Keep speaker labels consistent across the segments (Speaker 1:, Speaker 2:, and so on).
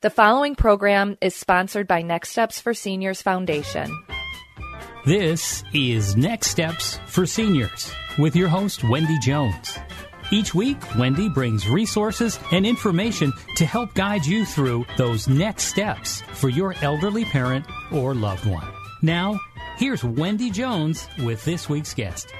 Speaker 1: The following program is sponsored by Next Steps for Seniors Foundation.
Speaker 2: This is Next Steps for Seniors with your host, Wendy Jones. Each week, Wendy brings resources and information to help guide you through those next steps for your elderly parent or loved one. Now, here's Wendy Jones with this week's guest.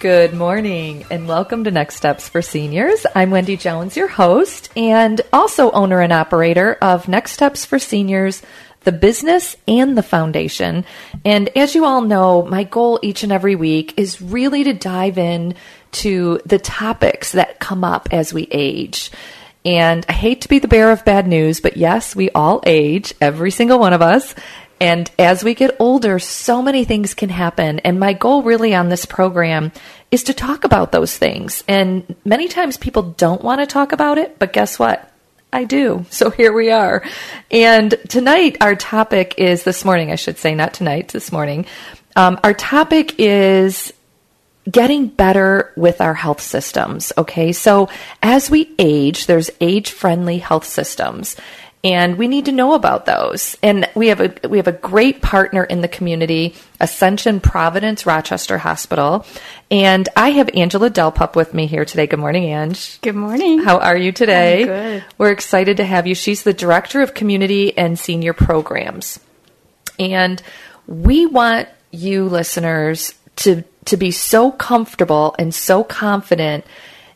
Speaker 1: Good morning and welcome to Next Steps for Seniors. I'm Wendy Jones, your host, and also owner and operator of Next Steps for Seniors, the business and the foundation. And as you all know, my goal each and every week is really to dive in to the topics that come up as we age. And I hate to be the bearer of bad news, but yes, we all age, every single one of us. And as we get older, so many things can happen. And my goal really on this program is to talk about those things. And many times people don't want to talk about it, but guess what? I do. So here we are. And tonight, our topic is this morning, I should say, not tonight, this morning. Um, our topic is getting better with our health systems. Okay. So as we age, there's age friendly health systems and we need to know about those. And we have a we have a great partner in the community, Ascension Providence Rochester Hospital, and I have Angela DelPup with me here today. Good morning, Ange.
Speaker 3: Good morning.
Speaker 1: How are you today?
Speaker 3: I'm good.
Speaker 1: We're excited to have you. She's the director of community and senior programs, and we want you listeners to to be so comfortable and so confident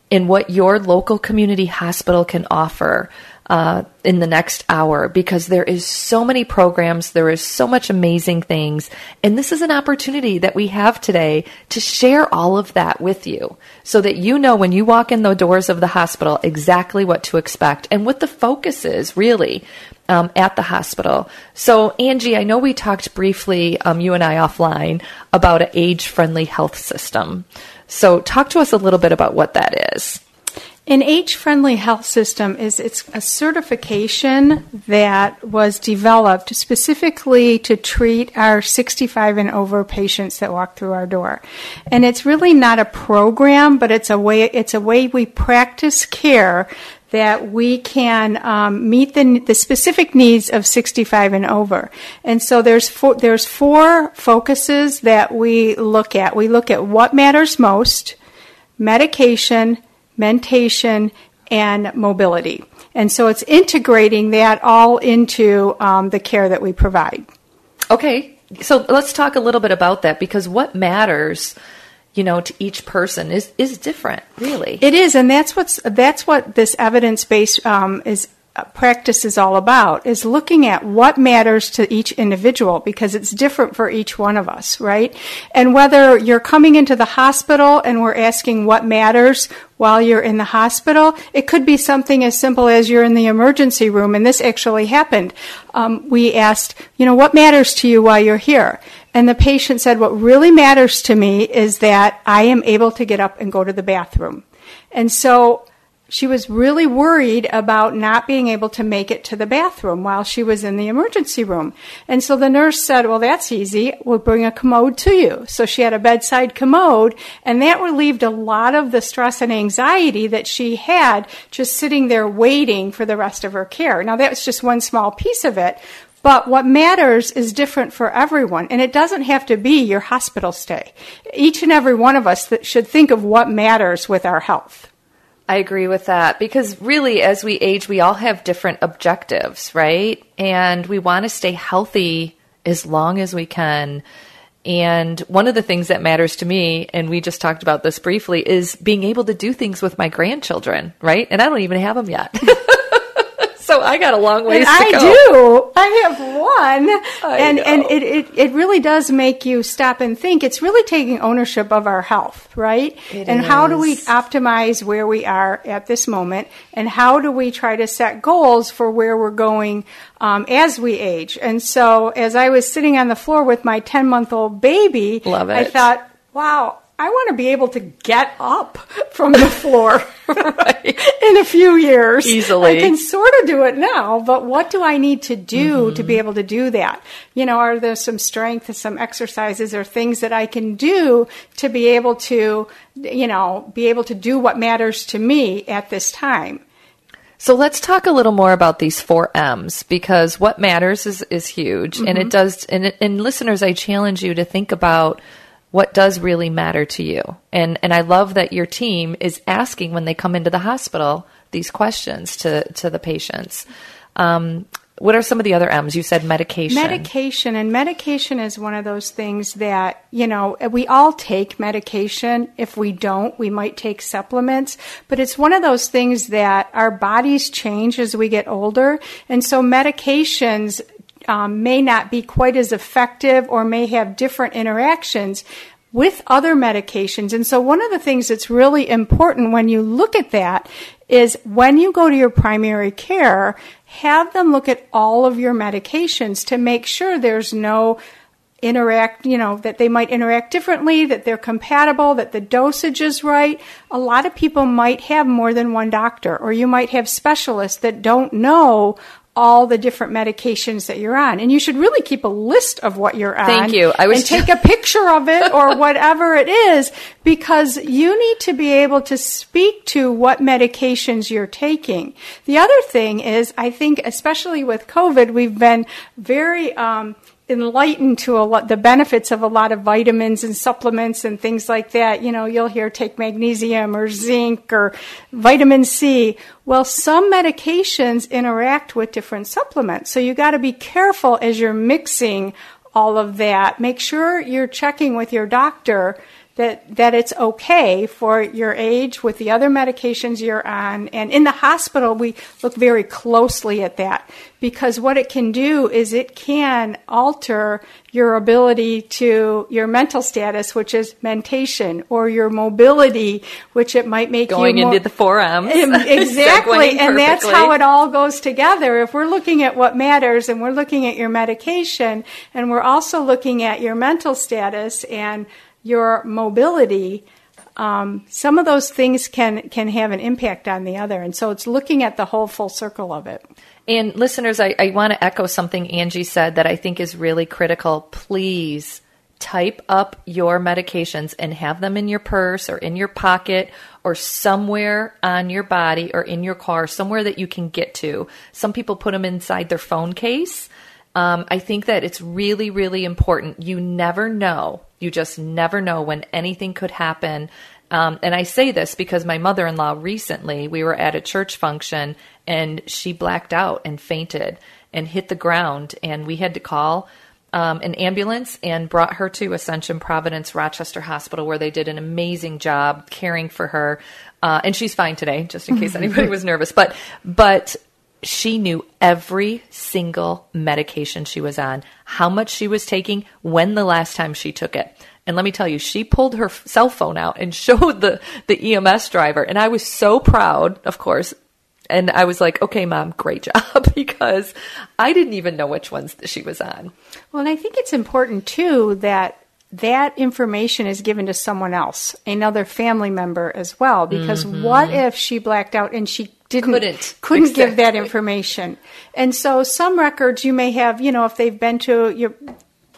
Speaker 1: in what your local community hospital can offer uh, in the next hour because there is so many programs, there is so much amazing things, and this is an opportunity that we have today to share all of that with you, so that you know when you walk in the doors of the hospital exactly what to expect and what the focus is really. Um, at the hospital. So, Angie, I know we talked briefly, um, you and I offline, about an age friendly health system. So, talk to us a little bit about what that is.
Speaker 3: An age-friendly health system is it's a certification that was developed specifically to treat our 65 and over patients that walk through our door. And it's really not a program, but it's a way it's a way we practice care that we can um, meet the, the specific needs of 65 and over. And so there's four, there's four focuses that we look at. We look at what matters most, medication, mentation, and mobility. And so it's integrating that all into um, the care that we provide.
Speaker 1: Okay, so let's talk a little bit about that because what matters, you know, to each person is is different, really.
Speaker 3: It is, and that's what's that's what this evidence base um, is practice is all about is looking at what matters to each individual because it's different for each one of us, right? And whether you're coming into the hospital and we're asking what matters while you're in the hospital, it could be something as simple as you're in the emergency room, and this actually happened. Um, we asked, you know, what matters to you while you're here? And the patient said, what really matters to me is that I am able to get up and go to the bathroom. And so she was really worried about not being able to make it to the bathroom while she was in the emergency room. And so the nurse said, Well, that's easy. We'll bring a commode to you. So she had a bedside commode, and that relieved a lot of the stress and anxiety that she had just sitting there waiting for the rest of her care. Now, that was just one small piece of it. But what matters is different for everyone, and it doesn't have to be your hospital stay. Each and every one of us should think of what matters with our health.
Speaker 1: I agree with that because really, as we age, we all have different objectives, right? And we want to stay healthy as long as we can. And one of the things that matters to me, and we just talked about this briefly, is being able to do things with my grandchildren, right? And I don't even have them yet. so I got a long ways
Speaker 3: and
Speaker 1: to
Speaker 3: I
Speaker 1: go.
Speaker 3: do. I have one,
Speaker 1: I
Speaker 3: and
Speaker 1: know.
Speaker 3: and it, it it really does make you stop and think. It's really taking ownership of our health, right?
Speaker 1: It
Speaker 3: and how do we optimize where we are at this moment, and how do we try to set goals for where we're going um, as we age? And so, as I was sitting on the floor with my ten month old baby,
Speaker 1: Love it.
Speaker 3: I thought, wow. I want to be able to get up from the floor in a few years.
Speaker 1: Easily.
Speaker 3: I can sort of do it now, but what do I need to do mm-hmm. to be able to do that? You know, are there some strength, some exercises or things that I can do to be able to, you know, be able to do what matters to me at this time?
Speaker 1: So let's talk a little more about these four M's because what matters is, is huge. And mm-hmm. it does, and, and listeners, I challenge you to think about what does really matter to you. And, and I love that your team is asking when they come into the hospital these questions to, to the patients. Um, what are some of the other M's? You said medication.
Speaker 3: Medication, and medication is one of those things that, you know, we all take medication. If we don't, we might take supplements, but it's one of those things that our bodies change as we get older. And so medications um, may not be quite as effective or may have different interactions with other medications. And so one of the things that's really important when you look at that is when you go to your primary care, have them look at all of your medications to make sure there's no interact, you know, that they might interact differently, that they're compatible, that the dosage is right. A lot of people might have more than one doctor, or you might have specialists that don't know all the different medications that you're on. And you should really keep a list of what you're on.
Speaker 1: Thank you. I was
Speaker 3: and take a picture of it or whatever it is because you need to be able to speak to what medications you're taking. The other thing is, I think, especially with COVID, we've been very, um, enlightened to a lot the benefits of a lot of vitamins and supplements and things like that. You know, you'll hear take magnesium or zinc or vitamin C. Well, some medications interact with different supplements. So you got to be careful as you're mixing all of that. Make sure you're checking with your doctor that that it's okay for your age with the other medications you're on. And in the hospital we look very closely at that because what it can do is it can alter your ability to your mental status which is mentation or your mobility which it might make
Speaker 1: Going
Speaker 3: you more,
Speaker 1: into the four M's.
Speaker 3: exactly. and that's how it all goes together. If we're looking at what matters and we're looking at your medication and we're also looking at your mental status and your mobility um, some of those things can can have an impact on the other and so it's looking at the whole full circle of it
Speaker 1: And listeners, I, I want to echo something Angie said that I think is really critical. Please type up your medications and have them in your purse or in your pocket or somewhere on your body or in your car, somewhere that you can get to. Some people put them inside their phone case. Um, I think that it's really, really important. You never know. You just never know when anything could happen. Um, and I say this because my mother in law recently, we were at a church function and she blacked out and fainted and hit the ground. And we had to call um, an ambulance and brought her to Ascension Providence Rochester Hospital, where they did an amazing job caring for her. Uh, and she's fine today, just in case anybody was nervous. But, but she knew every single medication she was on, how much she was taking, when the last time she took it. And let me tell you, she pulled her cell phone out and showed the, the EMS driver. And I was so proud, of course. And I was like, okay, mom, great job, because I didn't even know which ones that she was on.
Speaker 3: Well, and I think it's important too that that information is given to someone else, another family member as well. Because mm-hmm. what if she blacked out and she didn't
Speaker 1: couldn't,
Speaker 3: couldn't exactly. give that information? And so some records you may have, you know, if they've been to your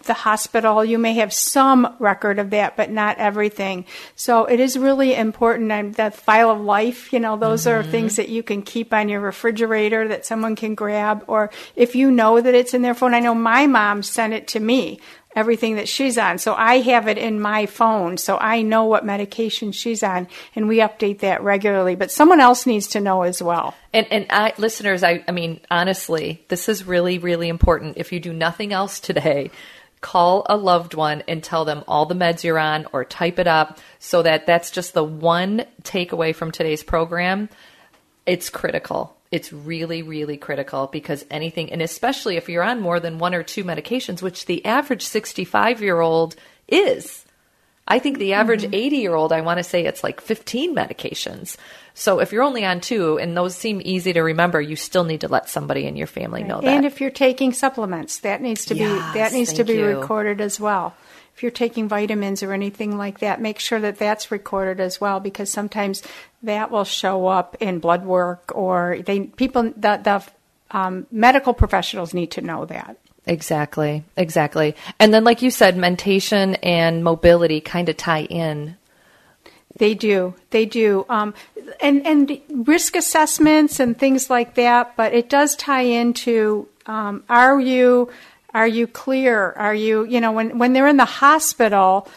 Speaker 3: the hospital, you may have some record of that, but not everything. So it is really important. And that file of life, you know, those mm-hmm. are things that you can keep on your refrigerator that someone can grab. Or if you know that it's in their phone, I know my mom sent it to me everything that she's on. So I have it in my phone, so I know what medication she's on, and we update that regularly. But someone else needs to know as well.
Speaker 1: And and I, listeners, I, I mean, honestly, this is really really important. If you do nothing else today, call a loved one and tell them all the meds you're on or type it up so that that's just the one takeaway from today's program. It's critical. It's really, really critical because anything, and especially if you're on more than one or two medications, which the average 65 year old is. I think the average 80 mm-hmm. year old, I want to say it's like 15 medications. So if you're only on two and those seem easy to remember, you still need to let somebody in your family right. know that.
Speaker 3: And if you're taking supplements, that needs to yes, be that needs to be you. recorded as well. If you're taking vitamins or anything like that, make sure that that's recorded as well because sometimes that will show up in blood work or they people the, the um, medical professionals need to know that.
Speaker 1: Exactly, exactly. And then, like you said, mentation and mobility kind of tie in
Speaker 3: they do. They do. Um, and, and risk assessments and things like that, but it does tie into um, are you are you clear? Are you you know when when they're in the hospital,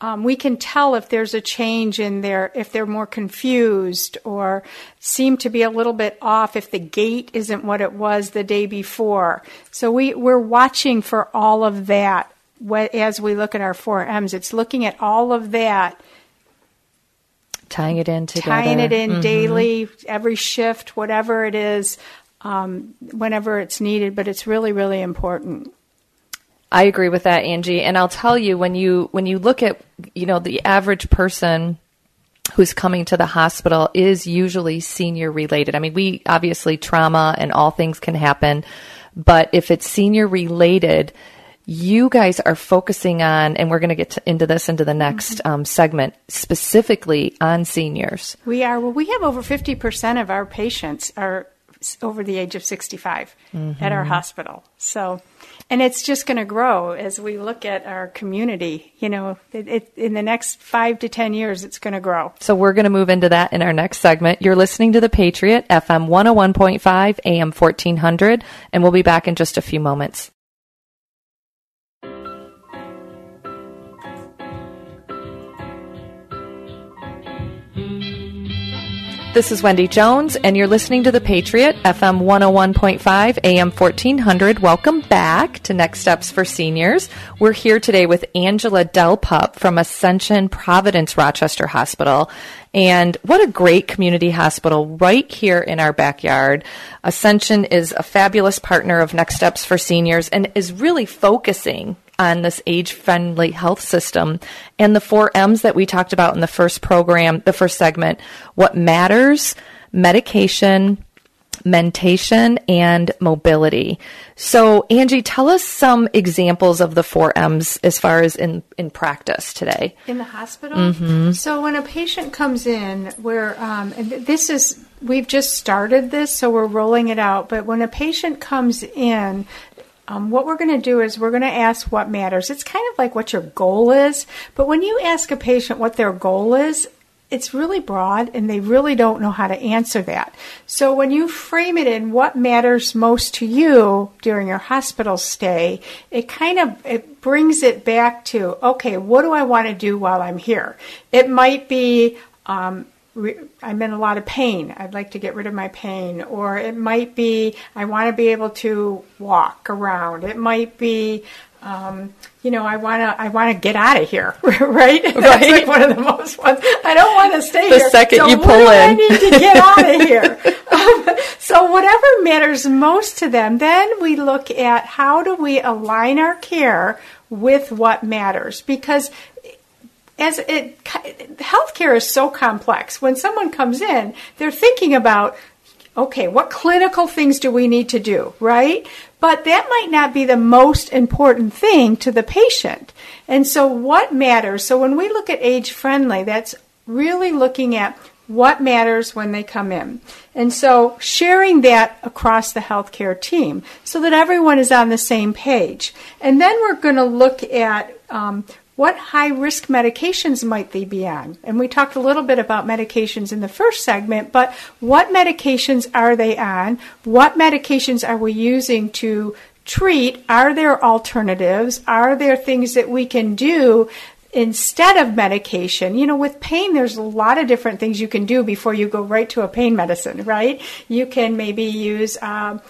Speaker 3: um, we can tell if there's a change in their if they're more confused or seem to be a little bit off if the gait isn't what it was the day before. So we we're watching for all of that as we look at our four M's. It's looking at all of that
Speaker 1: tying it in together.
Speaker 3: Tying it in mm-hmm. daily, every shift, whatever it is, um, whenever it's needed. But it's really, really important.
Speaker 1: I agree with that, Angie. And I'll tell you when you when you look at you know the average person who's coming to the hospital is usually senior related. I mean, we obviously trauma and all things can happen, but if it's senior related, you guys are focusing on, and we're going to get into this into the next mm-hmm. um, segment, specifically on seniors.
Speaker 3: We are. Well, we have over 50% of our patients are over the age of 65 mm-hmm. at our hospital. So, and it's just going to grow as we look at our community. You know, it, it, in the next five to 10 years, it's going to grow.
Speaker 1: So, we're going to move into that in our next segment. You're listening to The Patriot, FM 101.5, AM 1400, and we'll be back in just a few moments. This is Wendy Jones, and you're listening to The Patriot, FM 101.5, AM 1400. Welcome back to Next Steps for Seniors. We're here today with Angela DelPup from Ascension Providence Rochester Hospital. And what a great community hospital right here in our backyard. Ascension is a fabulous partner of Next Steps for Seniors and is really focusing on this age friendly health system. And the four M's that we talked about in the first program, the first segment what matters, medication, mentation, and mobility. So, Angie, tell us some examples of the four M's as far as in, in practice today.
Speaker 3: In the hospital?
Speaker 1: Mm-hmm.
Speaker 3: So, when a patient comes in, where um, this is, we've just started this, so we're rolling it out, but when a patient comes in, um, what we're going to do is we're going to ask what matters. It's kind of like what your goal is, but when you ask a patient what their goal is, it's really broad and they really don't know how to answer that. So when you frame it in what matters most to you during your hospital stay, it kind of it brings it back to okay, what do I want to do while I'm here? It might be um, I'm in a lot of pain. I'd like to get rid of my pain. Or it might be I want to be able to walk around. It might be, um, you know, I want to I want to get out of here. right? That's right. like one of the most ones. I don't want to stay
Speaker 1: the
Speaker 3: here.
Speaker 1: The second
Speaker 3: so
Speaker 1: you pull in,
Speaker 3: I need to get out of here. Um, so whatever matters most to them, then we look at how do we align our care with what matters because as it healthcare is so complex when someone comes in they're thinking about Okay, what clinical things do we need to do, right? But that might not be the most important thing to the patient. And so, what matters? So, when we look at age friendly, that's really looking at what matters when they come in. And so sharing that across the healthcare team so that everyone is on the same page. And then we're going to look at um, what high risk medications might they be on? And we talked a little bit about medications in the first segment, but what medications are they on? What medications are we using to treat? Are there alternatives? Are there things that we can do instead of medication, you know, with pain, there's a lot of different things you can do before you go right to a pain medicine, right? You can maybe use um,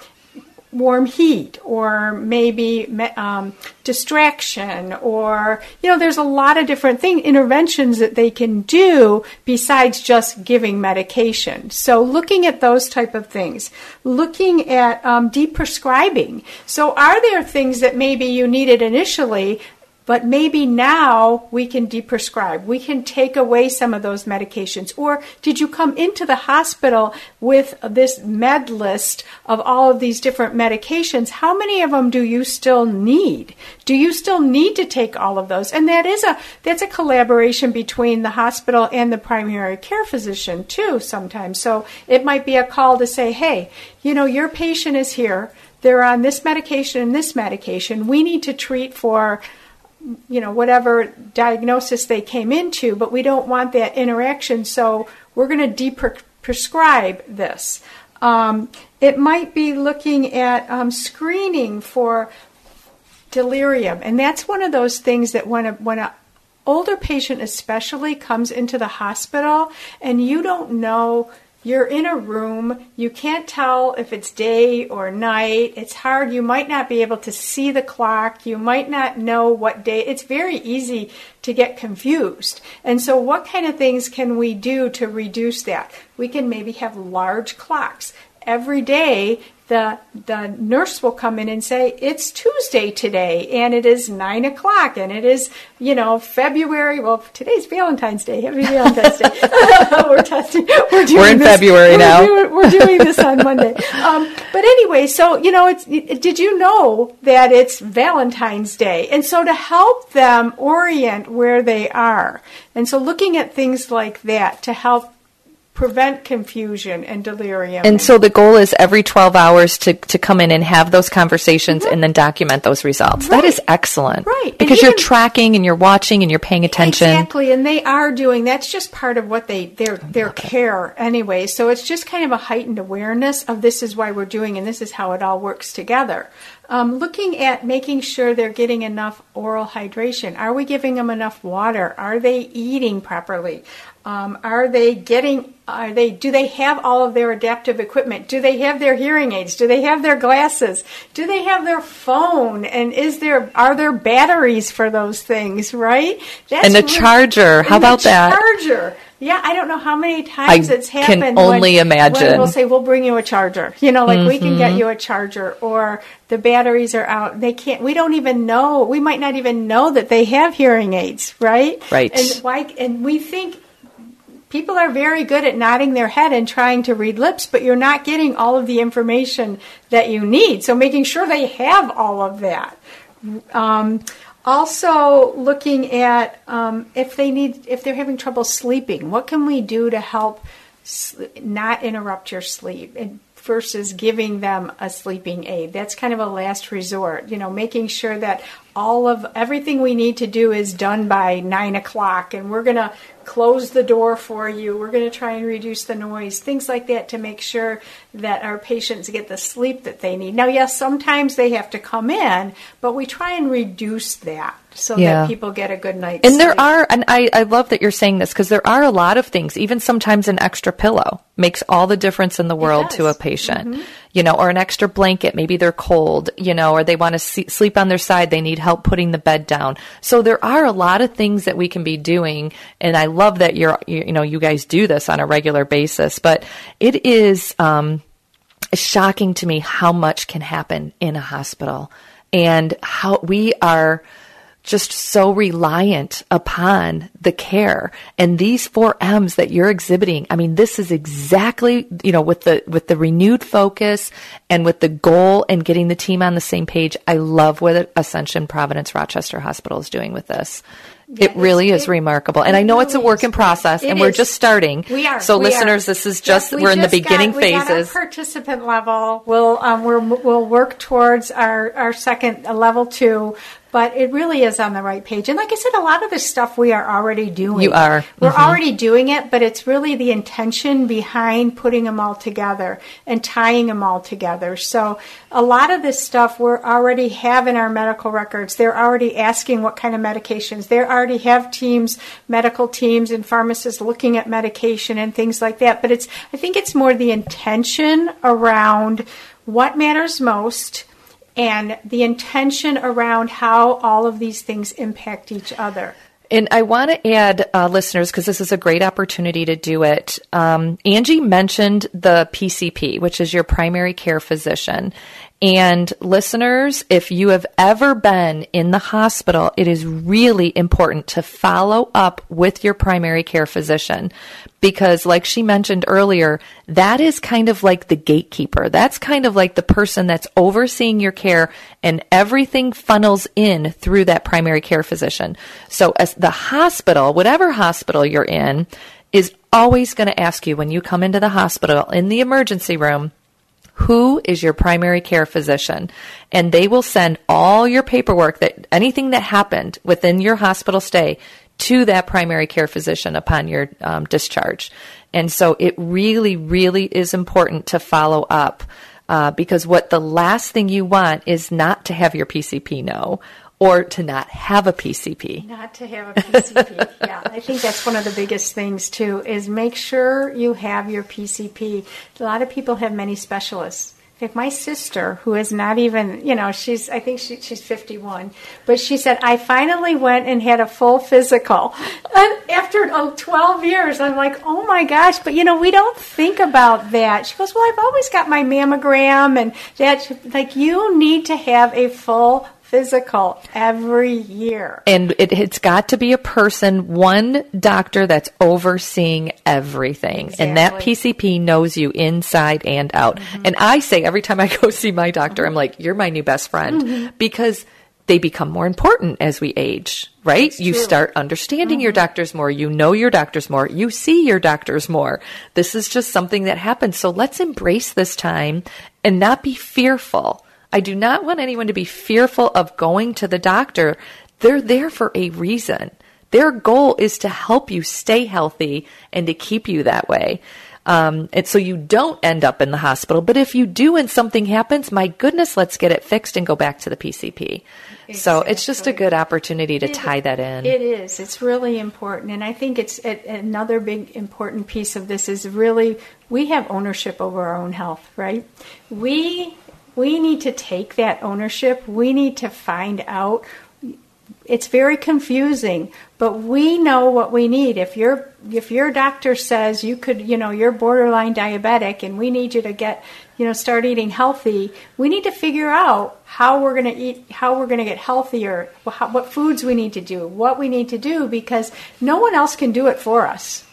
Speaker 3: warm heat or maybe um, distraction or you know there's a lot of different thing interventions that they can do besides just giving medication. So looking at those type of things looking at um, deprescribing. So are there things that maybe you needed initially but maybe now we can deprescribe. We can take away some of those medications. Or did you come into the hospital with this med list of all of these different medications? How many of them do you still need? Do you still need to take all of those? And that is a that's a collaboration between the hospital and the primary care physician too sometimes. So it might be a call to say, "Hey, you know, your patient is here. They're on this medication and this medication. We need to treat for you know whatever diagnosis they came into but we don't want that interaction so we're going to deprescribe this. Um, it might be looking at um, screening for delirium and that's one of those things that when a, when an older patient especially comes into the hospital and you don't know you're in a room, you can't tell if it's day or night. It's hard. You might not be able to see the clock. You might not know what day. It's very easy to get confused. And so, what kind of things can we do to reduce that? We can maybe have large clocks. Every day, the the nurse will come in and say it's Tuesday today and it is nine o'clock and it is you know February. Well, today's Valentine's Day. Happy Valentine's Day. we're testing. We're, doing
Speaker 1: we're in
Speaker 3: this,
Speaker 1: February
Speaker 3: we're
Speaker 1: now.
Speaker 3: Doing, we're doing this on Monday. Um, but anyway, so you know, it's did you know that it's Valentine's Day? And so to help them orient where they are, and so looking at things like that to help prevent confusion and delirium.
Speaker 1: And so the goal is every 12 hours to, to come in and have those conversations mm-hmm. and then document those results. Right. That is excellent.
Speaker 3: Right.
Speaker 1: Because even, you're tracking and you're watching and you're paying attention.
Speaker 3: Exactly. And they are doing that's just part of what they their their care anyway. So it's just kind of a heightened awareness of this is why we're doing and this is how it all works together. Um, looking at making sure they're getting enough oral hydration. Are we giving them enough water? Are they eating properly? Um, are they getting? Are they? Do they have all of their adaptive equipment? Do they have their hearing aids? Do they have their glasses? Do they have their phone? And is there? Are there batteries for those things? Right?
Speaker 1: That's and a charger. How about that?
Speaker 3: Charger. Yeah, I don't know how many times
Speaker 1: I
Speaker 3: it's happened.
Speaker 1: I Can only
Speaker 3: when,
Speaker 1: imagine.
Speaker 3: When we'll say we'll bring you a charger. You know, like mm-hmm. we can get mm-hmm. you a charger, or the batteries are out. They can't. We don't even know. We might not even know that they have hearing aids, right?
Speaker 1: Right.
Speaker 3: And why? And we think people are very good at nodding their head and trying to read lips, but you're not getting all of the information that you need. So making sure they have all of that. Um, also, looking at um, if they need, if they're having trouble sleeping, what can we do to help not interrupt your sleep? And versus giving them a sleeping aid. That's kind of a last resort. You know, making sure that all of everything we need to do is done by nine o'clock, and we're to close the door for you. We're going to try and reduce the noise, things like that to make sure that our patients get the sleep that they need. Now, yes, sometimes they have to come in, but we try and reduce that so yeah. that people get a good night's sleep.
Speaker 1: And there are, and I, I love that you're saying this because there are a lot of things, even sometimes an extra pillow makes all the difference in the world to a patient, mm-hmm. you know, or an extra blanket. Maybe they're cold, you know, or they want to see, sleep on their side. They need help putting the bed down. So there are a lot of things that we can be doing. And I love that you're, you, you know, you guys do this on a regular basis, but it is, um, shocking to me how much can happen in a hospital and how we are just so reliant upon the care and these four M's that you're exhibiting. I mean, this is exactly, you know, with the, with the renewed focus and with the goal and getting the team on the same page. I love what Ascension Providence Rochester Hospital is doing with this. It really
Speaker 3: it's-
Speaker 1: is remarkable. And I know it's a work
Speaker 3: is.
Speaker 1: in process
Speaker 3: It
Speaker 1: and we're
Speaker 3: is.
Speaker 1: just starting.
Speaker 3: We are.
Speaker 1: So
Speaker 3: we
Speaker 1: listeners,
Speaker 3: are.
Speaker 1: this is just,
Speaker 3: Yep, we
Speaker 1: we're in the beginning
Speaker 3: got, we
Speaker 1: phases.
Speaker 3: participant level. We'll um, we're, we'll work towards our our second uh, level two. But it really is on the right page. And like I said, a lot of the stuff we are already doing.
Speaker 1: You are.
Speaker 3: We're
Speaker 1: Mhm.
Speaker 3: already doing it, but it's really the intention behind putting them all together and tying them all together. So a lot of this stuff we're already have in our medical records. They're already asking what kind of medications. They already have teams, medical teams and pharmacists looking at medication and things like that. But it's I think it's more the intention around what matters most and the intention around how all of these things impact each other.
Speaker 1: And I want to add, uh, listeners, because this is a great opportunity to do it. Um, Angie mentioned the PCP, which is your primary care physician. And listeners, if you have ever been in the hospital, it is really important to follow up with your primary care physician because like she mentioned earlier, that is kind of like the gatekeeper. That's kind of like the person that's overseeing your care and everything funnels in through that primary care physician. So as the hospital, whatever hospital you're in, is always going to ask you when you come into the hospital in the emergency room, who is your primary care physician and they will send all your paperwork that anything that happened within your hospital stay to that primary care physician upon your um, discharge and so it really really is important to follow up uh, because what the last thing you want is not to have your pcp know or to not have a pcp
Speaker 3: Not to have a PCP. yeah, I think that's one of the biggest things too. Is make sure you have your PCP. A lot of people have many specialists. Fact, my sister, who is not even, you know, she's, I think she, she's 51, but she said, I finally went and had a full physical. And after oh, 12 years, I'm like, oh my gosh, but you know, we don't think about that. She goes, well, I've always got my mammogram and that, like, you need to have a full physical every year.
Speaker 1: And it, it's got to be a person, one doctor that's overseeing everything. And that PCP knows you inside and out. Mm-hmm. And I say every time I go see my doctor, I'm like, you're my new best friend mm-hmm. because they become more important as we age, right? you
Speaker 3: true.
Speaker 1: start understanding your mm-hmm. doctors more. You know your doctors more. You see your doctors more. This is just something that happens. So let's embrace this time and not be fearful. I do not want anyone to be fearful of going to the doctor. They're there for a reason. Their goal is to help you stay healthy and to keep you that way. Um, and so you don't end up in the hospital. But if you do and something happens, my goodness, let's get it fixed and go back to the PCP. So it's just a good opportunity to
Speaker 3: It-
Speaker 1: tie that in.
Speaker 3: It is. It's really important, and I think it's a, another big important piece of this is really we have ownership over our own health, right? We we need to take that ownership. We need to find out. It's very confusing, but we know what we need. If your if your doctor says you could, you know, you're borderline diabetic, and we need you to get, you know, start eating healthy, we need to figure out how we're going to eat, how we're going to get healthier, what foods we need to do, what we need to do, because no one else can do it for us.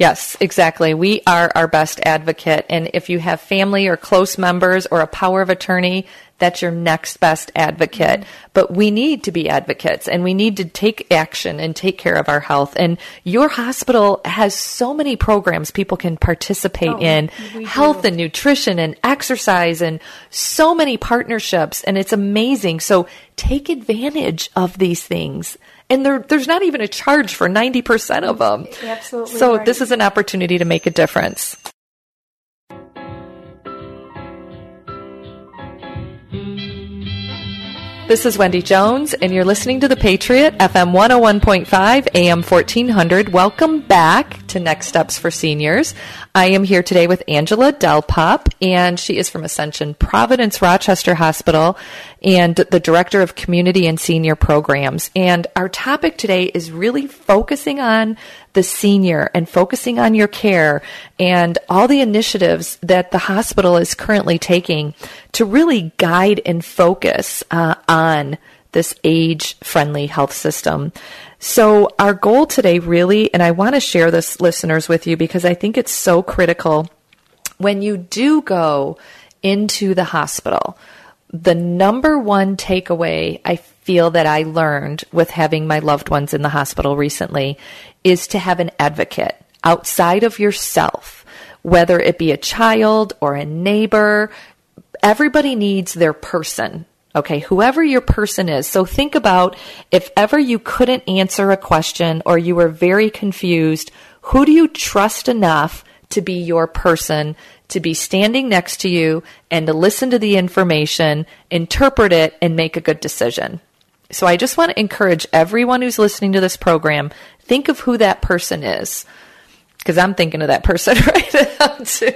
Speaker 1: Yes, exactly. We are our best advocate. And if you have family or close members or a power of attorney, that's your next best advocate. Mm-hmm. But we need to be advocates and we need to take action and take care of our health. And your hospital has so many programs people can participate
Speaker 3: Oh,
Speaker 1: in health
Speaker 3: do.
Speaker 1: and nutrition and exercise and so many partnerships. And it's amazing. So take advantage of these things. And there, there's not even a charge for 90% of them.
Speaker 3: Absolutely
Speaker 1: So
Speaker 3: right.
Speaker 1: this is an opportunity to make a difference. This is Wendy Jones, and you're listening to The Patriot, FM 101.5, AM 1400. Welcome back to Next Steps for Seniors. I am here today with Angela DelPup, and she is from Ascension Providence Rochester Hospital and the Director of Community and Senior Programs. And our topic today is really focusing on the senior and focusing on your care and all the initiatives that the hospital is currently taking to really guide and focus uh, on this age friendly health system. So, our goal today really, and I want to share this, listeners, with you because I think it's so critical. When you do go into the hospital, the number one takeaway I feel that I learned with having my loved ones in the hospital recently is to have an advocate outside of yourself, whether it be a child or a neighbor. Everybody needs their person. Okay, whoever your person is. So think about if ever you couldn't answer a question or you were very confused, who do you trust enough to be your person to be standing next to you and to listen to the information, interpret it, and make a good decision. So I just want to encourage everyone who's listening to this program, think of who that person is. Because I'm thinking of that person right now too.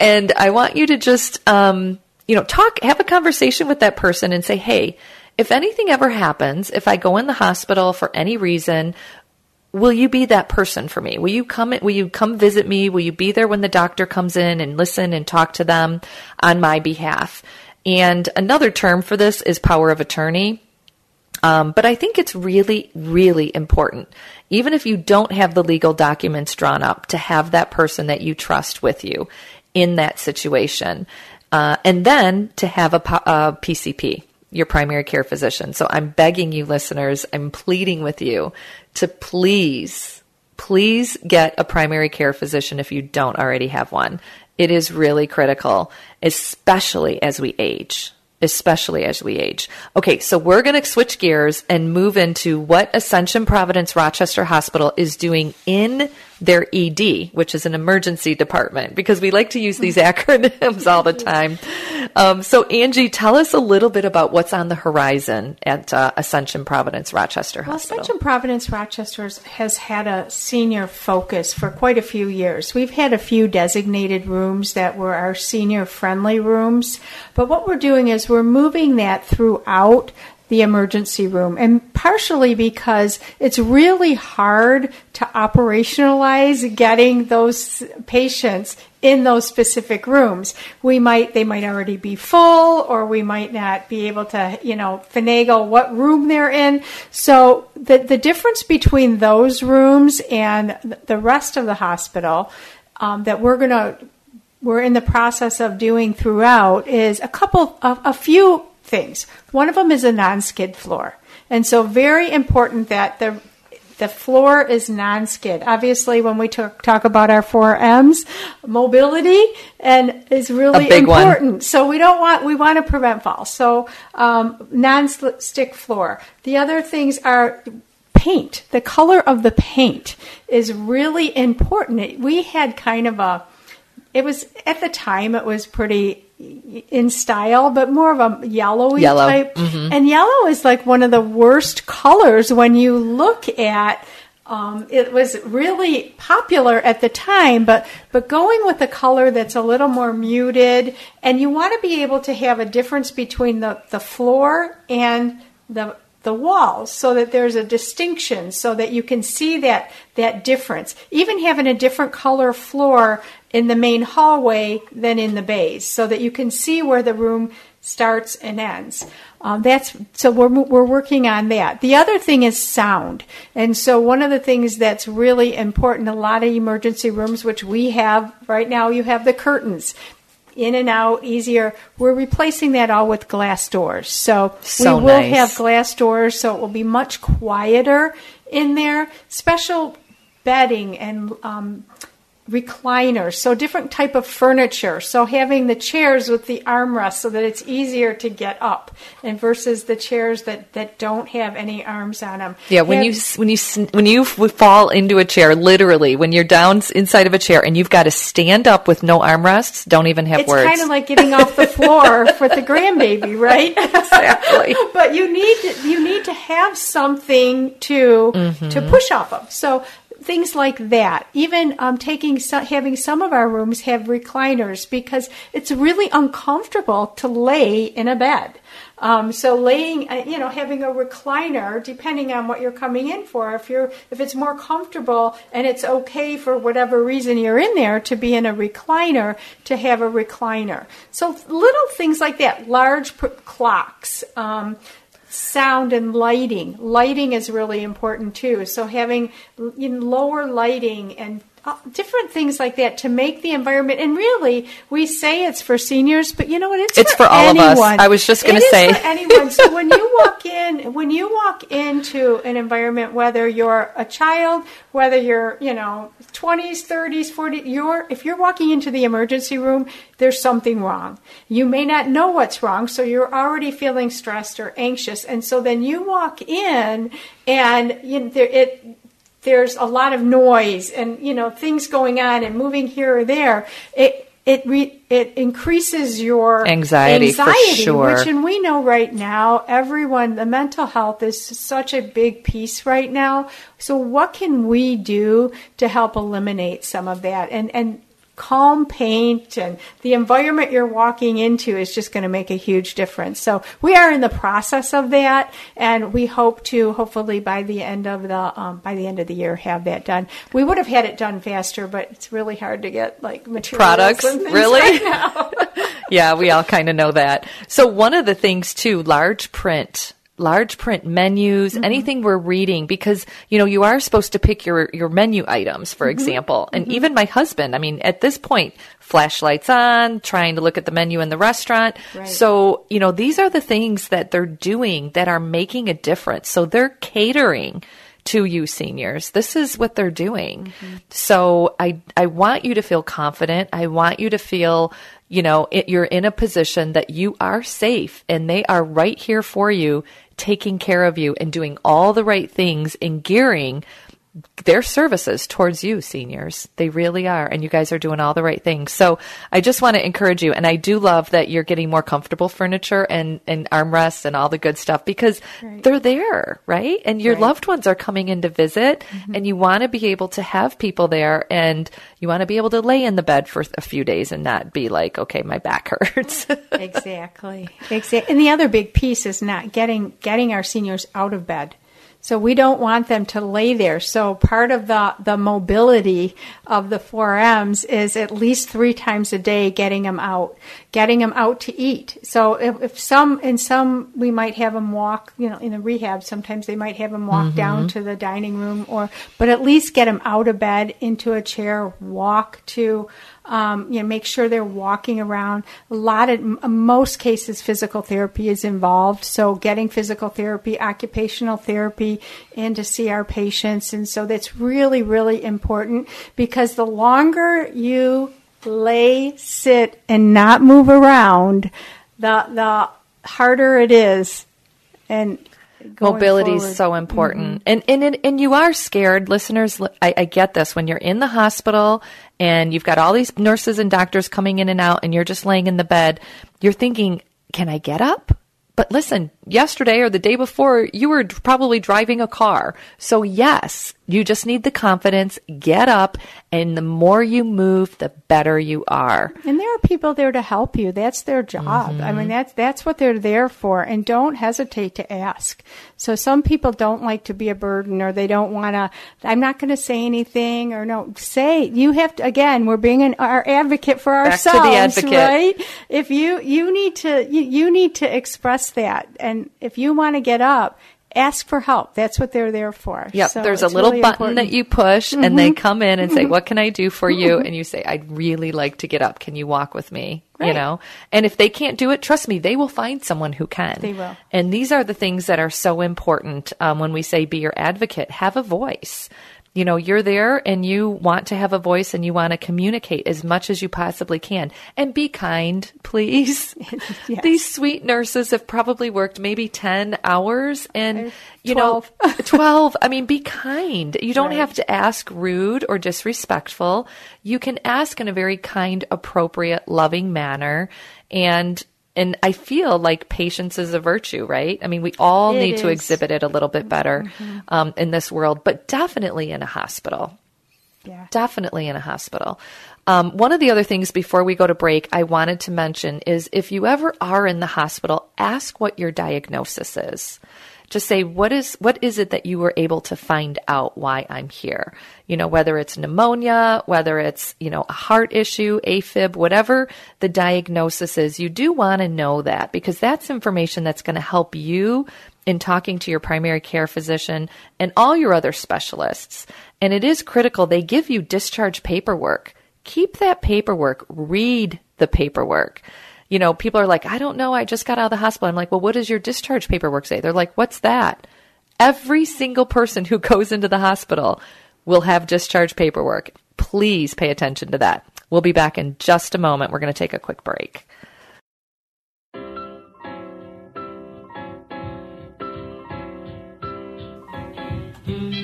Speaker 1: and I want you to just, um, you know, talk, have a conversation with that person and say, hey, if anything ever happens, if I go in the hospital for any reason, will you be that person for me? Will you come will you come visit me? Will you be there when the doctor comes in and listen and talk to them on my behalf? And another term for this is power of attorney. Um, but I think it's really, really important, even if you don't have the legal documents drawn up, to have that person that you trust with you in that situation. Uh, and then to have a, a PCP, your primary care physician. So I'm begging you, listeners, I'm pleading with you to please, please get a primary care physician if you don't already have one. It is really critical, especially as we age especially as we age. Okay, so we're going to switch gears and move into what Ascension Providence Rochester Hospital is doing in their ED, which is an emergency department, because we like to use these acronyms all the time. Um, so, Angie, tell us a little bit about what's on the horizon at uh, Ascension Providence Rochester
Speaker 3: well,
Speaker 1: Hospital.
Speaker 3: Ascension Providence Rochester has had a senior focus for quite a few years. We've had a few designated rooms that were our senior friendly rooms, but what we're doing is we're moving that throughout the emergency room, and partially because it's really hard to operationalize getting those patients in those specific rooms. We might they might already be full, or we might not be able to you know finagle what room they're in. So the the difference between those rooms and the rest of the hospital um, that we're going to we're in the process of doing throughout is a couple of a few things. One of them is a non-skid floor. And so very important that the the floor is non-skid. Obviously, when we talk, talk about our four M's, mobility and is really important. One. So we don't want we want to prevent falls. So um, non-skid floor. The other things are paint. The color of the paint is really important. We had kind of a it was at the time it was pretty in style, but more of a yellowy
Speaker 1: yellow.
Speaker 3: type.
Speaker 1: Mm-hmm.
Speaker 3: And yellow is like one of the worst colors when you look at. Um, it was really popular at the time, but but going with a color that's a little more muted, and you want to be able to have a difference between the, the floor and the the walls so that there's a distinction so that you can see that that difference. Even having a different color floor in the main hallway than in the bays so that you can see where the room starts and ends. Um, that's so we're, we're working on that. The other thing is sound. And so one of the things that's really important a lot of emergency rooms which we have right now you have the curtains in and out easier. We're replacing that all with glass doors. So,
Speaker 1: so
Speaker 3: we will
Speaker 1: nice.
Speaker 3: have glass doors, so it will be much quieter in there. Special bedding and um, recliners, so different type of furniture. So having the chairs with the armrests so that it's easier to get up, and versus the chairs that, that don't have any arms on them.
Speaker 1: Yeah, when
Speaker 3: Have-
Speaker 1: you when you when you fall into a chair, literally, when you're down inside of a chair and you've got to stand up with no armrests, don't even have
Speaker 3: it's
Speaker 1: words.
Speaker 3: kind of like getting off the floor for the grandbaby, right?
Speaker 1: Exactly.
Speaker 3: but you need to, you need to have something to
Speaker 1: Mm-hmm.
Speaker 3: to push off of. So things like that. Even um, taking having some of our rooms have recliners because it's really uncomfortable to lay in a bed. Um, so laying, uh, you know, having a recliner, depending on what you're coming in for, if you're, if it's more comfortable and it's okay for whatever reason you're in there to be in a recliner, to have a recliner. So little things like that, large clocks, um, sound and lighting. Lighting is really important too. So having lower lighting and uh, different things like that to make the environment. And really, we say it's for seniors, but you know what? It's,
Speaker 1: it's for,
Speaker 3: for
Speaker 1: all
Speaker 3: anyone.
Speaker 1: of us. I was just going to say
Speaker 3: for anyone. so when you walk in, when you walk into an environment, whether you're a child, whether you're you know 20s, 30s, 40s, you're if you're walking into the emergency room, there's something wrong. You may not know what's wrong, so you're already feeling stressed or anxious, and so then you walk in and you know, there, it there's a lot of noise and you know things going on and moving here or there, it it re, it increases your
Speaker 1: anxiety,
Speaker 3: anxiety
Speaker 1: sure.
Speaker 3: which and we know right now everyone the mental health is such a big piece right now. So what can we do to help eliminate some of that and and calm paint and the environment you're walking into is just going to make a huge difference. So we are in the process of that, and we hope to hopefully by the end of the um, by the end of the year have that done. We would have had it done faster, but it's really hard to get like materials
Speaker 1: products.
Speaker 3: really,
Speaker 1: right yeah, we all kind of know that. So one of the things too, large print large print menus, mm-hmm. anything we're reading, because, you know, you are supposed to pick your, your menu items, for mm-hmm. example. And mm-hmm. even my husband, I mean, at this point, flashlights on, trying to look at the menu in the restaurant. Right. So, you know, these are the things that they're doing that are making a difference. So they're catering to you seniors. This is what they're doing. Mm-hmm. So I, I want you to feel confident. I want you to feel you know, it, you're in a position that you are safe and they are right here for you, taking care of you and doing all the right things and gearing their services towards you, seniors. They really are. And you guys are doing all the right things. So I just want to encourage you. And I do love that you're getting more comfortable furniture and, and armrests and all the good stuff because right. they're there, right? And your right. loved ones are coming in to visit mm-hmm. and you want to be able to have people there and you want to be able to lay in the bed for a few days and not be like, okay, my back hurts.
Speaker 3: exactly. Exactly. And the other big piece is not getting, getting our seniors out of bed. So we don't want them to lay there. So part of the, the mobility of the 4Ms is at least three times a day getting them out, getting them out to eat. So if, if some, in some, we might have them walk, you know, in the rehab, sometimes they might have them walk mm-hmm. down to the dining room or, but at least get them out of bed into a chair, walk to, um, you know, make sure they're walking around. A lot of, most cases, physical therapy is involved. So getting physical therapy, occupational therapy in to see our patients. And so that's really, really important because the longer you lay, sit, and not move around, the, the harder it is. And
Speaker 1: Mobility is so important, mm-hmm. and and and, and you are scared, listeners. I, I get this when you're in the hospital and you've got all these nurses and doctors coming in and out, and you're just laying in the bed. You're thinking, "Can I get up?" But listen, yesterday or the day before, you were probably driving a car. So yes, you just need the confidence, get up, and the more you move, the better you are.
Speaker 3: And there are people there to help you. That's their job. Mm-hmm. I mean, that's, that's what they're there for. And don't hesitate to ask. So some people don't like to be a burden or they don't want to, I'm not going to say anything or no, say, you have to, again, we're being an, our advocate for
Speaker 1: Back
Speaker 3: ourselves, right? If you, you need to, you, you need to express that. And if you want to get up, ask for help. That's what they're there for.
Speaker 1: Yep. So There's a little really button important. that you push mm-hmm. and they mm-hmm. come in and say, what can I do for you? And you say, I'd really like to get up. Can you walk with me? Right. You know, and if they can't do it, trust me, they will find someone who can.
Speaker 3: They will.
Speaker 1: And these are the things that are so important um, when we say be your advocate. Have a voice you know, you're there and you want to have a voice and you want to communicate as much as you possibly can. And be kind, please. yes. These sweet nurses have probably worked maybe 10 hours and, you 12. know, 12. I mean, be kind. You don't right. have to ask rude or disrespectful. You can ask in a very kind, appropriate, loving manner. And and I feel like patience is a virtue, right? I mean, we all it need is. to exhibit it a little bit better mm-hmm. um, in this world, but definitely in a hospital.
Speaker 3: Yeah.
Speaker 1: Definitely in a hospital. Um, one of the other things before we go to break, I wanted to mention is if you ever are in the hospital, ask what your diagnosis is. Just say what is what is it that you were able to find out why I'm here. You know, whether it's pneumonia, whether it's you know a heart issue, AFib, whatever the diagnosis is, you do want to know that because that's information that's going to help you in talking to your primary care physician and all your other specialists. And it is critical they give you discharge paperwork. Keep that paperwork. Read the paperwork you know, people are like, I don't know, I just got out of the hospital. I'm like, well, what does your discharge paperwork say? They're like, what's that? Every single person who goes into the hospital will have discharge paperwork. Please pay attention to that. We'll be back in just a moment. We're going to take a quick break.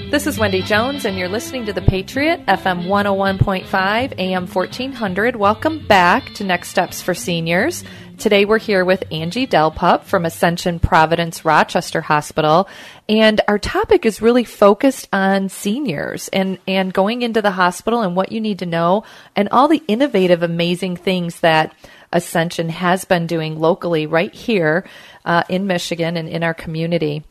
Speaker 1: This is Wendy Jones, and you're listening to The Patriot, FM 101.5, AM 1400. Welcome back to Next Steps for Seniors. Today we're here with Angie DelPup from Ascension Providence Rochester Hospital, and our topic is really focused on seniors and, and going into the hospital and what you need to know and all the innovative, amazing things that Ascension has been doing locally right here uh, in Michigan and in our community.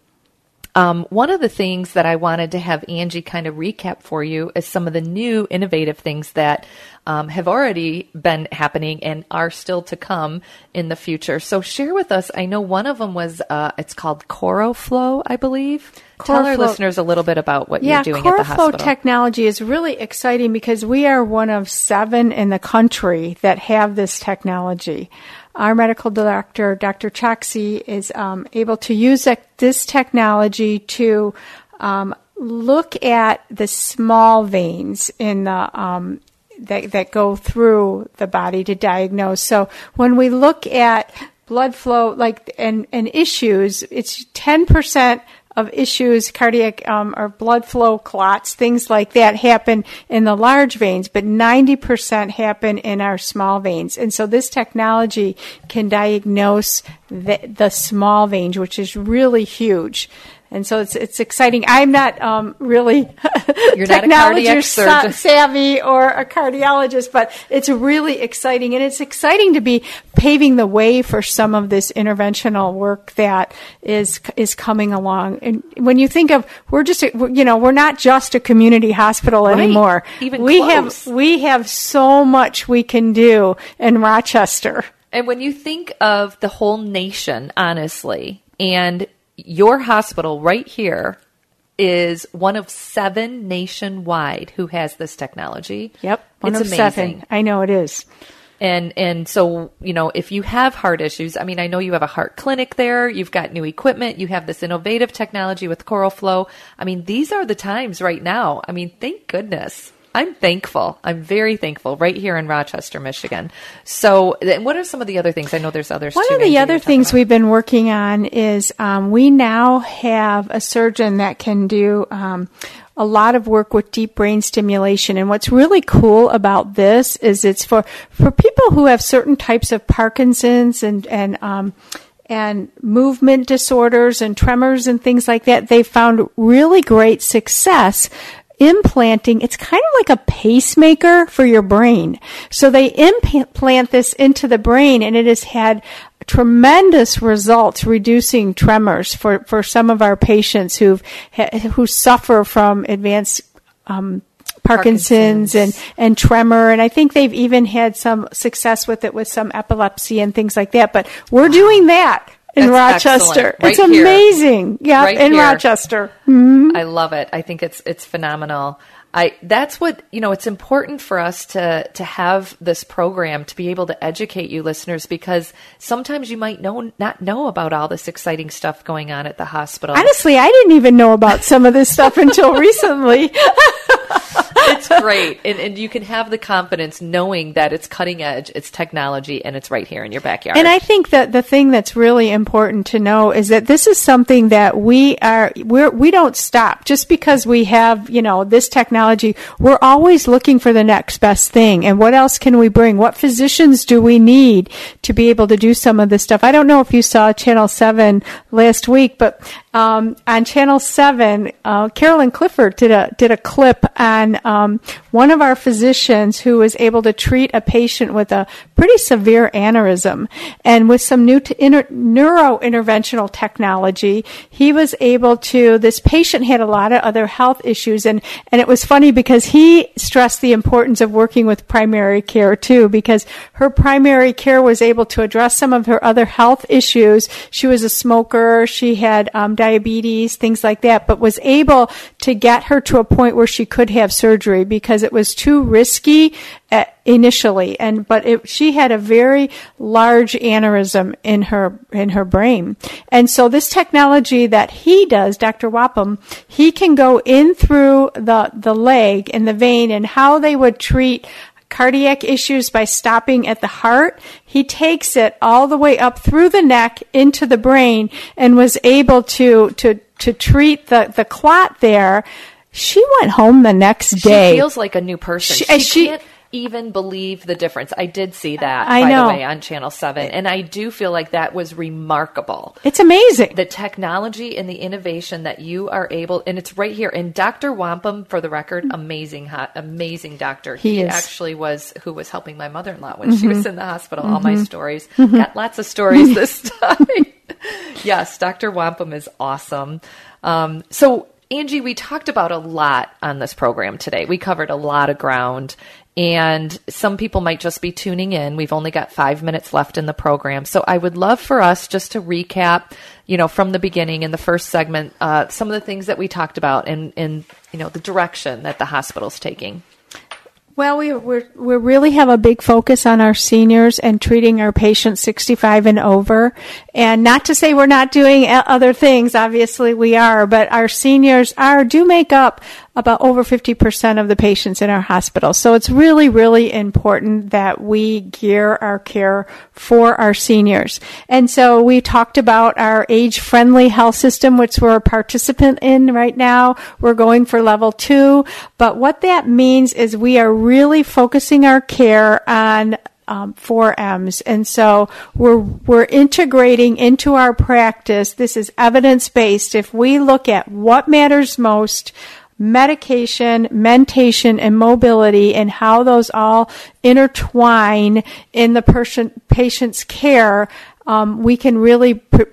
Speaker 1: Um, one of the things that I wanted to have Angie kind of recap for you is some of the new innovative things that um, have already been happening and are still to come in the future. So share with us. I know one of them was uh, it's called CoroFlow, I believe. Tell our listeners a little bit about what
Speaker 3: yeah,
Speaker 1: you're doing at the hospital.
Speaker 3: technology is really exciting because we are one of seven in the country that have this technology our medical director, Dr. Choksi, is um, able to use this technology to um, look at the small veins in the um, that, that go through the body to diagnose. So when we look at blood flow, like and and issues, it's ten percent of issues, cardiac um, or blood flow clots, things like that happen in the large veins, but 90% happen in our small veins. And so this technology can diagnose the, the small veins, which is really huge and so it's it's exciting. I'm not um, really
Speaker 1: You're technology not
Speaker 3: sa- savvy or a cardiologist, but it's really exciting, and it's exciting to be paving the way for some of this interventional work that is is coming along. And when you think of we're just you know we're not just a community hospital
Speaker 1: right.
Speaker 3: anymore.
Speaker 1: Even
Speaker 3: we
Speaker 1: close.
Speaker 3: have we have so much we can do in Rochester.
Speaker 1: And when you think of the whole nation, honestly, and your hospital right here is one of seven nationwide who has this technology.
Speaker 3: Yep, one
Speaker 1: it's
Speaker 3: of
Speaker 1: amazing.
Speaker 3: seven. I know it is.
Speaker 1: And and so you know if you have heart issues, I mean I know you have a heart clinic there. You've got new equipment. You have this innovative technology with CoroFlow. I mean these are the times right now. I mean thank goodness I'm thankful. I'm very thankful right here in Rochester, Michigan. So, what are some of the other things? I know there's others.
Speaker 3: One of the other things we've been working on is um, we now have a surgeon that can do. Um, a lot of work with deep brain stimulation. And what's really cool about this is it's for, for people who have certain types of Parkinson's and, and, um, and movement disorders and tremors and things like that. They found really great success implanting, it's kind of like a pacemaker for your brain. So they implant this into the brain and it has had tremendous results reducing tremors for, for some of our patients who who suffer from advanced um, Parkinson's, Parkinson's, and, and tremor. And I think they've even had some success with it with some epilepsy and things like that. But we're doing that in
Speaker 1: That's
Speaker 3: Rochester.
Speaker 1: Right
Speaker 3: it's amazing. Yeah,
Speaker 1: right
Speaker 3: in
Speaker 1: here.
Speaker 3: Rochester. Mm-hmm.
Speaker 1: I love it. I think it's it's phenomenal. I that's what you know. It's important for us to to have this program to be able to educate you listeners because sometimes you might know not know about all this exciting stuff going on at the hospital.
Speaker 3: Honestly, I didn't even know about some of this stuff until recently.
Speaker 1: it's great, and, and you can have the confidence knowing that it's cutting edge, it's technology, and it's right here in your backyard.
Speaker 3: And I think that the thing that's really important to know is that this is something that we are we're we don't stop just because we have you know this technology. We're always looking for the next best thing, and what else can we bring? What physicians do we need to be able to do some of this stuff? I don't know if you saw Channel Seven last week, but um, on Channel Seven, uh, Carolyn Clifford did a did a clip on. Um, um, one of our physicians who was able to treat a patient with a pretty severe aneurysm. And with some new t- inter- neurointerventional technology, he was able to, this patient had a lot of other health issues. And, and it was funny because he stressed the importance of working with primary care too, because her primary care was able to address some of her other health issues. She was a smoker. She had um, diabetes, things like that, but was able to get her to a point where she could have surgery because it was too risky uh, initially and but it, she had a very large aneurysm in her in her brain and so this technology that he does dr wapham he can go in through the the leg and the vein and how they would treat cardiac issues by stopping at the heart. He takes it all the way up through the neck into the brain and was able to, to, to treat the, the clot there. She went home the next day.
Speaker 1: She feels like a new person.
Speaker 3: She-
Speaker 1: She,
Speaker 3: she-
Speaker 1: can't even believe the difference. I did see that,
Speaker 3: I
Speaker 1: by
Speaker 3: know.
Speaker 1: the way, on Channel 7. And I do feel like that was remarkable.
Speaker 3: It's amazing.
Speaker 1: The technology and the innovation that you are able, and it's right here. And Dr. Wampum, for the record, amazing, hot, amazing doctor.
Speaker 3: He is.
Speaker 1: actually was who was helping my mother in law when she
Speaker 3: Mhm.
Speaker 1: was in the hospital. All my
Speaker 3: Mhm.
Speaker 1: stories.
Speaker 3: Mhm.
Speaker 1: Got lots of stories this time. yes, Dr. Wampum is awesome. Um, so, Angie, we talked about a lot on this program today. We covered a lot of ground. And some people might just be tuning in. We've only got five minutes left in the program. So I would love for us just to recap, you know, from the beginning in the first segment, uh, some of the things that we talked about and, and, you know, the direction that the hospital's taking.
Speaker 3: Well, we we're, we really have a big focus on our seniors and treating our patients 65 and over. And not to say we're not doing other things, obviously we are, but our seniors are do make up about over 50% of the patients in our hospital. So it's really, really important that we gear our care for our seniors. And so we talked about our age friendly health system, which we're a participant in right now. We're going for level two. But what that means is we are really focusing our care on um, four M's. And so we're, we're integrating into our practice. This is evidence based. If we look at what matters most, medication, mentation, and mobility, and how those all intertwine in the person, patient's care, um, we can really pr-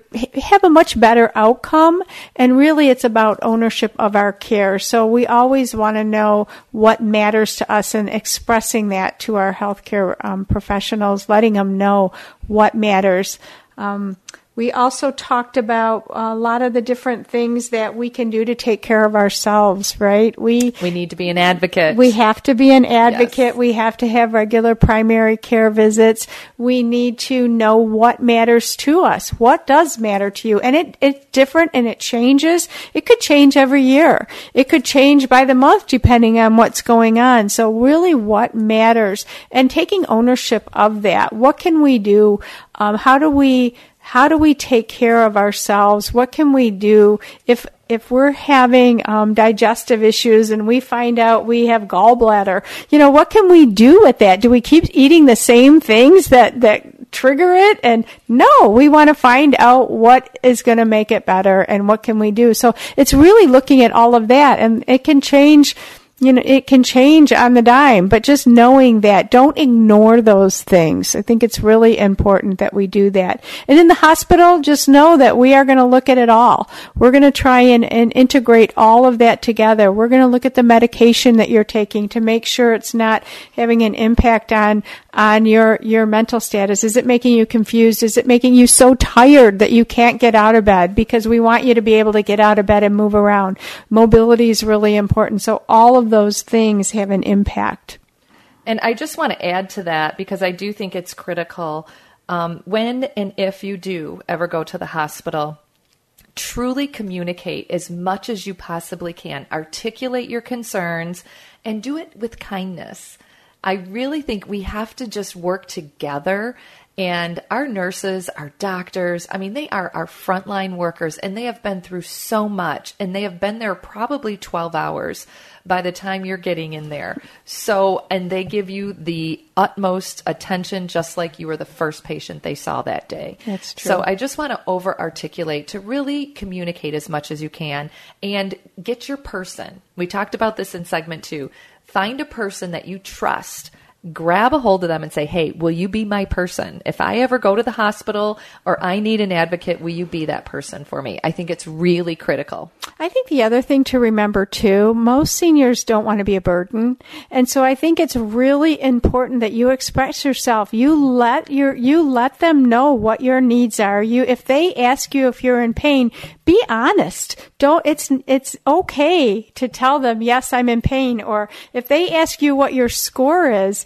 Speaker 3: have a much better outcome. And really, it's about ownership of our care. So we always want to know what matters to us and expressing that to our healthcare um, professionals, letting them know what matters. Um, we also talked about a lot of the different things that we can do to take care of ourselves, right? We
Speaker 1: We need to be an advocate.
Speaker 3: we have to be an advocate. We have to have regular primary care visits. We need to know what matters to us. What does matter to you? And it, it's different and it changes. It could change every year. It could change by the month depending on what's going on. So really what matters and taking ownership of that. What can we do? Um, how do we how do we take care of ourselves? What can we do if if we're having um, digestive issues and we find out we have gallbladder? You know, what can we do with that? Do we keep eating the same things that that trigger it? And no, we want to find out what is going to make it better and what can we do. So it's really looking at all of that, and it can change you know, it can change on the dime, but just knowing that, don't ignore those things. I think it's really important that we do that. And in the hospital, just know that we are going to look at it all. We're going to try and, and integrate all of that together. We're going to look at the medication that you're taking to make sure it's not having an impact on, on your, your mental status. Is it making you confused? Is it making you so tired that you can't get out of bed? Because we want you to be able to get out of bed and move around. Mobility is really important. So all of those things have an impact.
Speaker 1: And I just want to add to that because I do think it's critical. Um, when and if you do ever go to the hospital, truly communicate as much as you possibly can. Articulate your concerns and do it with kindness. I really think we have to just work together. And our nurses, our doctors, I mean, they are our frontline workers and they have been through so much and they have been there probably 12 hours by the time you're getting in there. So, and they give you the utmost attention just like you were the first patient they saw that day.
Speaker 3: That's true.
Speaker 1: So I just want to over articulate to really communicate as much as you can and get your person. We talked about this in segment two. Find a person that you trust grab a hold of them and say, Hey, will you be my person? If I ever go to the hospital or I need an advocate, will you be that person for me? I think it's really critical.
Speaker 3: I think the other thing to remember too, most seniors don't want to be a burden. And so I think it's really important that you express yourself. You let your, you let them know what your needs are. You, if they ask you if you're in pain, be honest. Don't, it's, it's okay to tell them, yes, I'm in pain. Or if they ask you what your score is,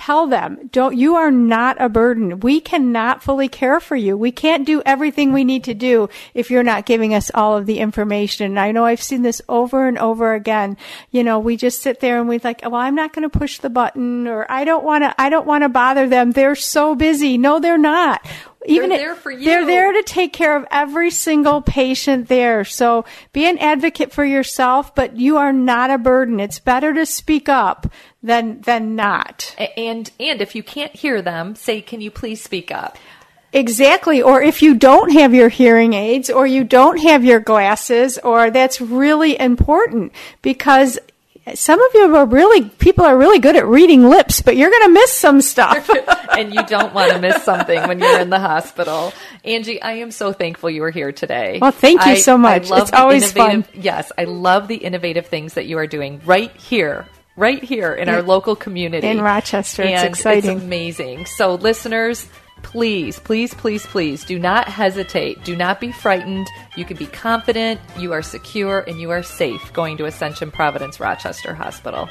Speaker 3: tell them, don't, you are not a burden. We cannot fully care for you. We can't do everything we need to do if you're not giving us all of the information. And I know I've seen this over and over again. You know, we just sit there and we're like, well, I'm not going to push the button or I don't want to, I don't want to bother them. They're so busy. No, they're not
Speaker 1: even they're there for you.
Speaker 3: They're there to take care of every single patient there. So be an advocate for yourself, but you are not a burden. It's better to speak up than than not.
Speaker 1: And and and if you can't hear them, say, "Can you please speak up?"
Speaker 3: Exactly. Or if you don't have your hearing aids or you don't have your glasses or that's really important because some of you are really people are really good at reading lips, but you're going to miss some stuff.
Speaker 1: and you don't want to miss something when you're in the hospital. Angie, I am so thankful you are here today.
Speaker 3: Well, thank you I, so much. It's always fun.
Speaker 1: Yes, I love the innovative things that you are doing right here right here in, in our local community
Speaker 3: in Rochester.
Speaker 1: It's
Speaker 3: exciting.
Speaker 1: It's amazing. So, listeners, please, please, please, please do not hesitate. Do not be frightened. You can be confident, you are secure, and you are safe going to Ascension Providence Rochester Hospital.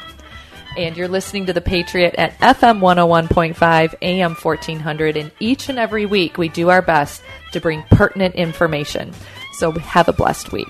Speaker 1: And you're listening to The Patriot at FM 101.5, AM 1400. And each and every week, we do our best to bring pertinent information. So have a blessed week.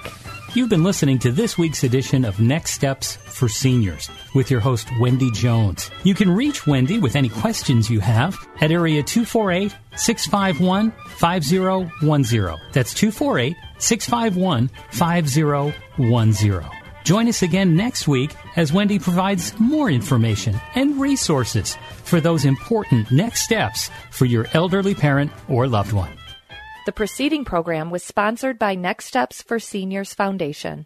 Speaker 2: You've been listening to this week's edition of Next Steps for Seniors with your host, Wendy Jones. You can reach Wendy with any questions you have at area 248 651 5010. That's 248 651 5010. Join us again next week as Wendy provides more information and resources for those important next steps for your elderly parent or loved one.
Speaker 1: The preceding program was sponsored by Next Steps for Seniors Foundation.